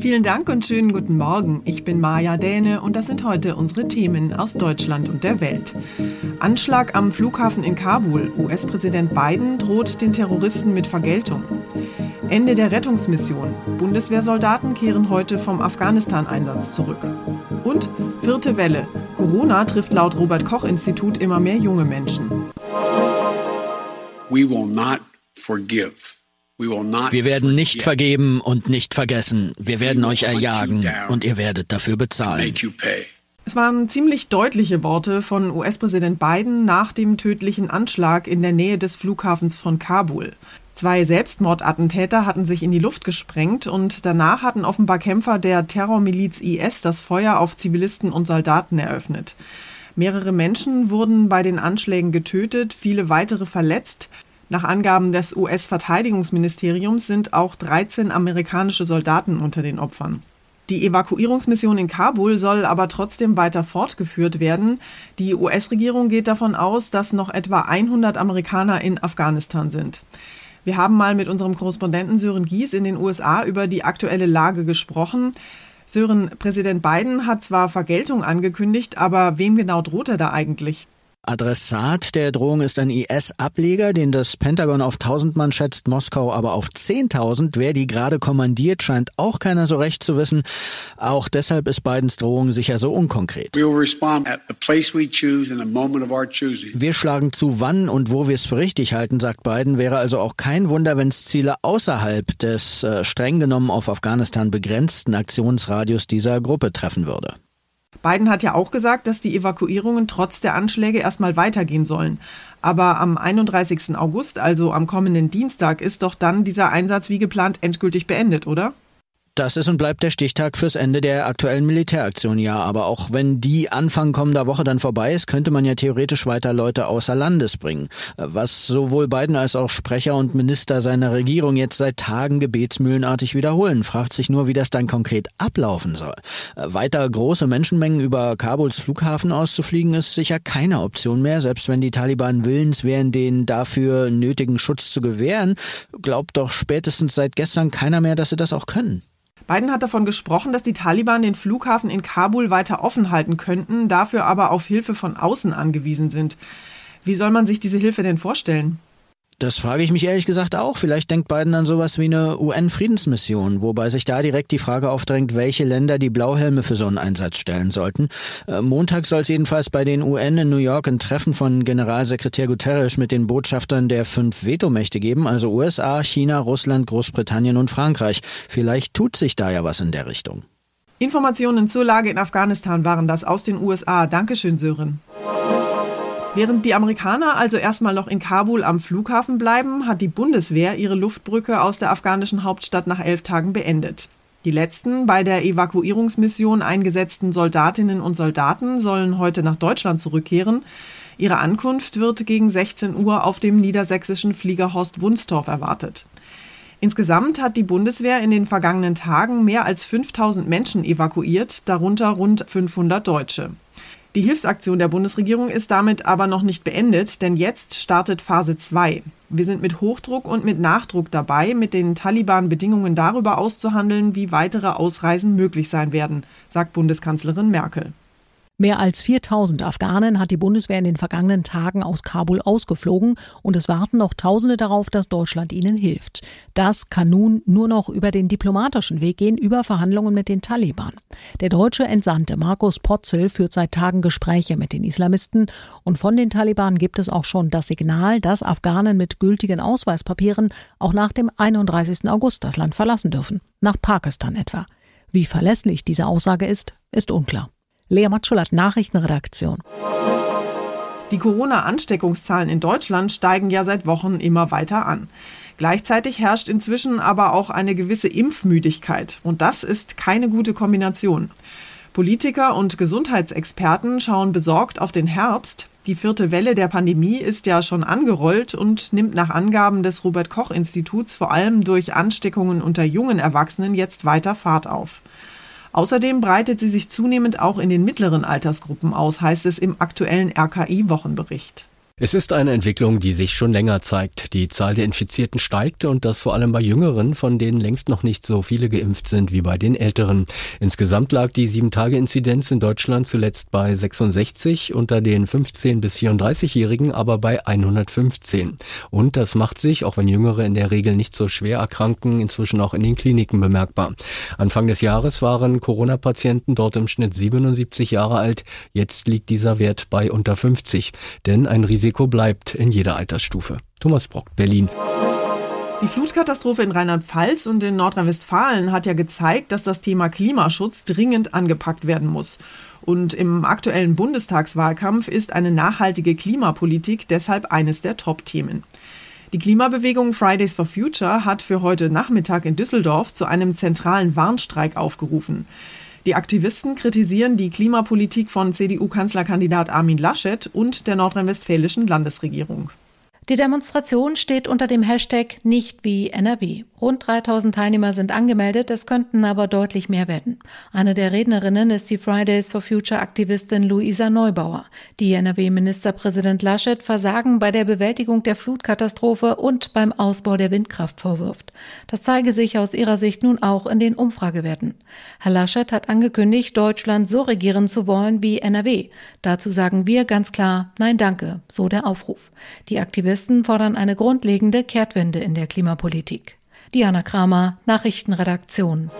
Vielen Dank und schönen guten Morgen. Ich bin Maja Däne und das sind heute unsere Themen aus Deutschland und der Welt. Anschlag am Flughafen in Kabul. US-Präsident Biden droht den Terroristen mit Vergeltung. Ende der Rettungsmission. Bundeswehrsoldaten kehren heute vom Afghanistan-Einsatz zurück. Und vierte Welle. Corona trifft laut Robert Koch-Institut immer mehr junge Menschen. We will not forgive. Wir werden nicht vergeben und nicht vergessen. Wir werden euch erjagen und ihr werdet dafür bezahlen. Es waren ziemlich deutliche Worte von US-Präsident Biden nach dem tödlichen Anschlag in der Nähe des Flughafens von Kabul. Zwei Selbstmordattentäter hatten sich in die Luft gesprengt und danach hatten offenbar Kämpfer der Terrormiliz IS das Feuer auf Zivilisten und Soldaten eröffnet. Mehrere Menschen wurden bei den Anschlägen getötet, viele weitere verletzt. Nach Angaben des US-Verteidigungsministeriums sind auch 13 amerikanische Soldaten unter den Opfern. Die Evakuierungsmission in Kabul soll aber trotzdem weiter fortgeführt werden. Die US-Regierung geht davon aus, dass noch etwa 100 Amerikaner in Afghanistan sind. Wir haben mal mit unserem Korrespondenten Sören Gies in den USA über die aktuelle Lage gesprochen. Sören, Präsident Biden hat zwar Vergeltung angekündigt, aber wem genau droht er da eigentlich? Adressat der Drohung ist ein IS-Ableger, den das Pentagon auf 1000 Mann schätzt, Moskau aber auf 10.000. Wer die gerade kommandiert, scheint auch keiner so recht zu wissen. Auch deshalb ist Bidens Drohung sicher so unkonkret. Wir schlagen zu, wann und wo wir es für richtig halten, sagt Biden. Wäre also auch kein Wunder, wenn es Ziele außerhalb des äh, streng genommen auf Afghanistan begrenzten Aktionsradius dieser Gruppe treffen würde. Biden hat ja auch gesagt, dass die Evakuierungen trotz der Anschläge erstmal weitergehen sollen. Aber am 31. August, also am kommenden Dienstag, ist doch dann dieser Einsatz wie geplant endgültig beendet, oder? Das ist und bleibt der Stichtag fürs Ende der aktuellen Militäraktion, ja. Aber auch wenn die Anfang kommender Woche dann vorbei ist, könnte man ja theoretisch weiter Leute außer Landes bringen. Was sowohl Biden als auch Sprecher und Minister seiner Regierung jetzt seit Tagen gebetsmühlenartig wiederholen. Fragt sich nur, wie das dann konkret ablaufen soll. Weiter große Menschenmengen über Kabuls Flughafen auszufliegen, ist sicher keine Option mehr. Selbst wenn die Taliban willens wären, den dafür nötigen Schutz zu gewähren, glaubt doch spätestens seit gestern keiner mehr, dass sie das auch können. Biden hat davon gesprochen, dass die Taliban den Flughafen in Kabul weiter offen halten könnten, dafür aber auf Hilfe von außen angewiesen sind. Wie soll man sich diese Hilfe denn vorstellen? Das frage ich mich ehrlich gesagt auch. Vielleicht denkt Biden an sowas wie eine UN-Friedensmission, wobei sich da direkt die Frage aufdrängt, welche Länder die Blauhelme für so einen Einsatz stellen sollten. Äh, Montag soll es jedenfalls bei den UN in New York ein Treffen von Generalsekretär Guterres mit den Botschaftern der fünf Vetomächte geben, also USA, China, Russland, Großbritannien und Frankreich. Vielleicht tut sich da ja was in der Richtung. Informationen zur Lage in Afghanistan waren das aus den USA. Dankeschön, Sören. Während die Amerikaner also erstmal noch in Kabul am Flughafen bleiben, hat die Bundeswehr ihre Luftbrücke aus der afghanischen Hauptstadt nach elf Tagen beendet. Die letzten bei der Evakuierungsmission eingesetzten Soldatinnen und Soldaten sollen heute nach Deutschland zurückkehren. Ihre Ankunft wird gegen 16 Uhr auf dem niedersächsischen Flieger Horst Wunstorf erwartet. Insgesamt hat die Bundeswehr in den vergangenen Tagen mehr als 5000 Menschen evakuiert, darunter rund 500 Deutsche. Die Hilfsaktion der Bundesregierung ist damit aber noch nicht beendet, denn jetzt startet Phase 2. Wir sind mit Hochdruck und mit Nachdruck dabei, mit den Taliban Bedingungen darüber auszuhandeln, wie weitere Ausreisen möglich sein werden, sagt Bundeskanzlerin Merkel. Mehr als 4000 Afghanen hat die Bundeswehr in den vergangenen Tagen aus Kabul ausgeflogen und es warten noch Tausende darauf, dass Deutschland ihnen hilft. Das kann nun nur noch über den diplomatischen Weg gehen, über Verhandlungen mit den Taliban. Der deutsche Entsandte Markus Potzel führt seit Tagen Gespräche mit den Islamisten und von den Taliban gibt es auch schon das Signal, dass Afghanen mit gültigen Ausweispapieren auch nach dem 31. August das Land verlassen dürfen. Nach Pakistan etwa. Wie verlässlich diese Aussage ist, ist unklar. Lea Matschulat, Nachrichtenredaktion. Die Corona-Ansteckungszahlen in Deutschland steigen ja seit Wochen immer weiter an. Gleichzeitig herrscht inzwischen aber auch eine gewisse Impfmüdigkeit. Und das ist keine gute Kombination. Politiker und Gesundheitsexperten schauen besorgt auf den Herbst. Die vierte Welle der Pandemie ist ja schon angerollt und nimmt nach Angaben des Robert Koch Instituts vor allem durch Ansteckungen unter jungen Erwachsenen jetzt weiter Fahrt auf. Außerdem breitet sie sich zunehmend auch in den mittleren Altersgruppen aus, heißt es im aktuellen RKI-Wochenbericht. Es ist eine Entwicklung, die sich schon länger zeigt. Die Zahl der Infizierten steigt und das vor allem bei Jüngeren, von denen längst noch nicht so viele geimpft sind wie bei den Älteren. Insgesamt lag die 7-Tage-Inzidenz in Deutschland zuletzt bei 66, unter den 15- bis 34-Jährigen aber bei 115. Und das macht sich, auch wenn Jüngere in der Regel nicht so schwer erkranken, inzwischen auch in den Kliniken bemerkbar. Anfang des Jahres waren Corona-Patienten dort im Schnitt 77 Jahre alt. Jetzt liegt dieser Wert bei unter 50. Denn ein Risiko Risiko bleibt in jeder Altersstufe. Thomas Brock, Berlin. Die Flutkatastrophe in Rheinland-Pfalz und in Nordrhein-Westfalen hat ja gezeigt, dass das Thema Klimaschutz dringend angepackt werden muss. Und im aktuellen Bundestagswahlkampf ist eine nachhaltige Klimapolitik deshalb eines der Top-Themen. Die Klimabewegung Fridays for Future hat für heute Nachmittag in Düsseldorf zu einem zentralen Warnstreik aufgerufen. Die Aktivisten kritisieren die Klimapolitik von CDU-Kanzlerkandidat Armin Laschet und der nordrhein-westfälischen Landesregierung. Die Demonstration steht unter dem Hashtag nicht wie NRW. Rund 3000 Teilnehmer sind angemeldet, es könnten aber deutlich mehr werden. Eine der Rednerinnen ist die Fridays for Future Aktivistin Luisa Neubauer, die NRW-Ministerpräsident Laschet Versagen bei der Bewältigung der Flutkatastrophe und beim Ausbau der Windkraft vorwirft. Das zeige sich aus ihrer Sicht nun auch in den Umfragewerten. Herr Laschet hat angekündigt, Deutschland so regieren zu wollen wie NRW. Dazu sagen wir ganz klar Nein danke, so der Aufruf. Die Aktivisten fordern eine grundlegende Kehrtwende in der Klimapolitik. Diana Kramer, Nachrichtenredaktion.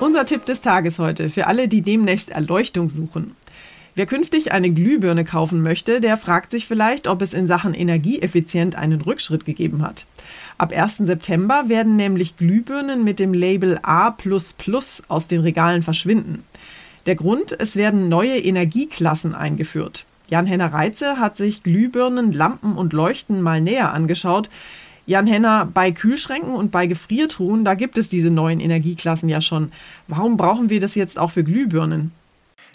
Unser Tipp des Tages heute für alle, die demnächst Erleuchtung suchen. Wer künftig eine Glühbirne kaufen möchte, der fragt sich vielleicht, ob es in Sachen Energieeffizient einen Rückschritt gegeben hat. Ab 1. September werden nämlich Glühbirnen mit dem Label A aus den Regalen verschwinden. Der Grund, es werden neue Energieklassen eingeführt. Jan-Henner Reitze hat sich Glühbirnen, Lampen und Leuchten mal näher angeschaut. Jan Henner, bei Kühlschränken und bei Gefriertruhen, da gibt es diese neuen Energieklassen ja schon. Warum brauchen wir das jetzt auch für Glühbirnen?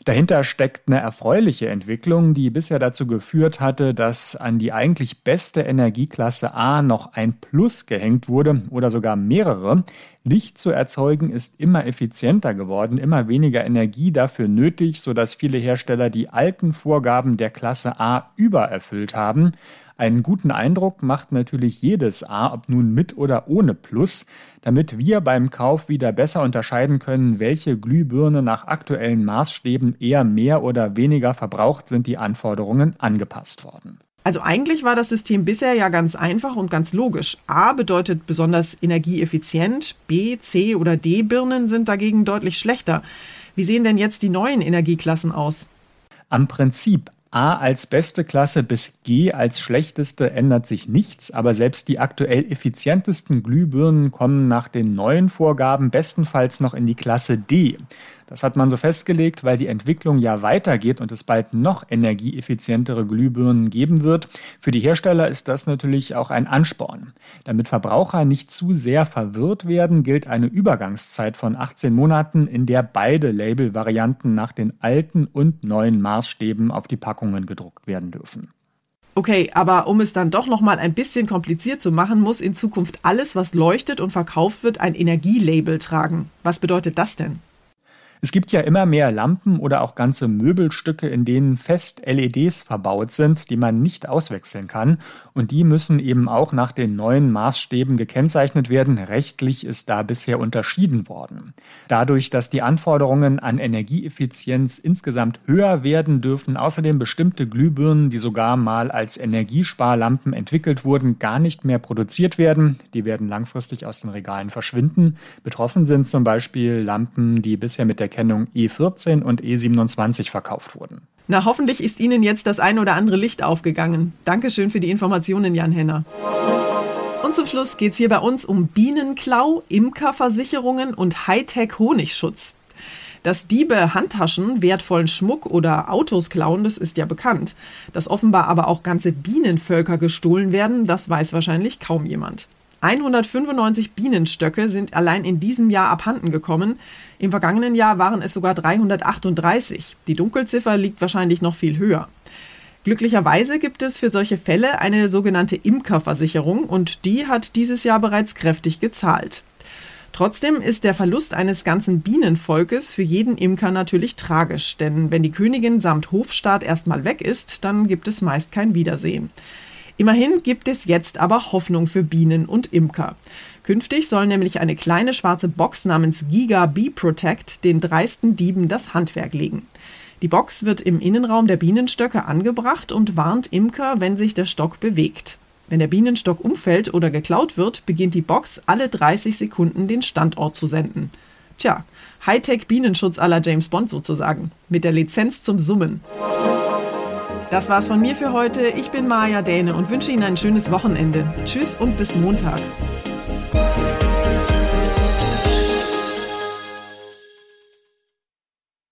Dahinter steckt eine erfreuliche Entwicklung, die bisher dazu geführt hatte, dass an die eigentlich beste Energieklasse A noch ein Plus gehängt wurde oder sogar mehrere. Licht zu erzeugen ist immer effizienter geworden, immer weniger Energie dafür nötig, sodass viele Hersteller die alten Vorgaben der Klasse A übererfüllt haben. Einen guten Eindruck macht natürlich jedes A, ob nun mit oder ohne Plus, damit wir beim Kauf wieder besser unterscheiden können, welche Glühbirne nach aktuellen Maßstäben eher mehr oder weniger verbraucht, sind die Anforderungen angepasst worden. Also eigentlich war das System bisher ja ganz einfach und ganz logisch. A bedeutet besonders energieeffizient, B, C oder D Birnen sind dagegen deutlich schlechter. Wie sehen denn jetzt die neuen Energieklassen aus? Am Prinzip A als beste Klasse bis G als schlechteste ändert sich nichts, aber selbst die aktuell effizientesten Glühbirnen kommen nach den neuen Vorgaben bestenfalls noch in die Klasse D. Das hat man so festgelegt, weil die Entwicklung ja weitergeht und es bald noch energieeffizientere Glühbirnen geben wird. Für die Hersteller ist das natürlich auch ein Ansporn. Damit Verbraucher nicht zu sehr verwirrt werden, gilt eine Übergangszeit von 18 Monaten, in der beide Label-Varianten nach den alten und neuen Maßstäben auf die Packungen gedruckt werden dürfen. Okay, aber um es dann doch noch mal ein bisschen kompliziert zu machen, muss in Zukunft alles, was leuchtet und verkauft wird, ein Energielabel tragen. Was bedeutet das denn? Es gibt ja immer mehr Lampen oder auch ganze Möbelstücke, in denen fest LEDs verbaut sind, die man nicht auswechseln kann. Und die müssen eben auch nach den neuen Maßstäben gekennzeichnet werden. Rechtlich ist da bisher unterschieden worden. Dadurch, dass die Anforderungen an Energieeffizienz insgesamt höher werden, dürfen außerdem bestimmte Glühbirnen, die sogar mal als Energiesparlampen entwickelt wurden, gar nicht mehr produziert werden. Die werden langfristig aus den Regalen verschwinden. Betroffen sind zum Beispiel Lampen, die bisher mit der der Kennung E14 und E27 verkauft wurden. Na, hoffentlich ist Ihnen jetzt das ein oder andere Licht aufgegangen. Dankeschön für die Informationen, Jan Henner. Und zum Schluss geht es hier bei uns um Bienenklau, Imkerversicherungen und Hightech-Honigschutz. Dass Diebe Handtaschen, wertvollen Schmuck oder Autos klauen, das ist ja bekannt. Dass offenbar aber auch ganze Bienenvölker gestohlen werden, das weiß wahrscheinlich kaum jemand. 195 Bienenstöcke sind allein in diesem Jahr abhanden gekommen. Im vergangenen Jahr waren es sogar 338. Die Dunkelziffer liegt wahrscheinlich noch viel höher. Glücklicherweise gibt es für solche Fälle eine sogenannte Imkerversicherung und die hat dieses Jahr bereits kräftig gezahlt. Trotzdem ist der Verlust eines ganzen Bienenvolkes für jeden Imker natürlich tragisch, denn wenn die Königin samt Hofstaat erstmal weg ist, dann gibt es meist kein Wiedersehen. Immerhin gibt es jetzt aber Hoffnung für Bienen und Imker. Künftig soll nämlich eine kleine schwarze Box namens Giga Bee Protect den dreisten Dieben das Handwerk legen. Die Box wird im Innenraum der Bienenstöcke angebracht und warnt Imker, wenn sich der Stock bewegt. Wenn der Bienenstock umfällt oder geklaut wird, beginnt die Box alle 30 Sekunden den Standort zu senden. Tja, Hightech Bienenschutz aller James Bond sozusagen, mit der Lizenz zum Summen. Das war's von mir für heute. Ich bin Maja Däne und wünsche Ihnen ein schönes Wochenende. Tschüss und bis Montag.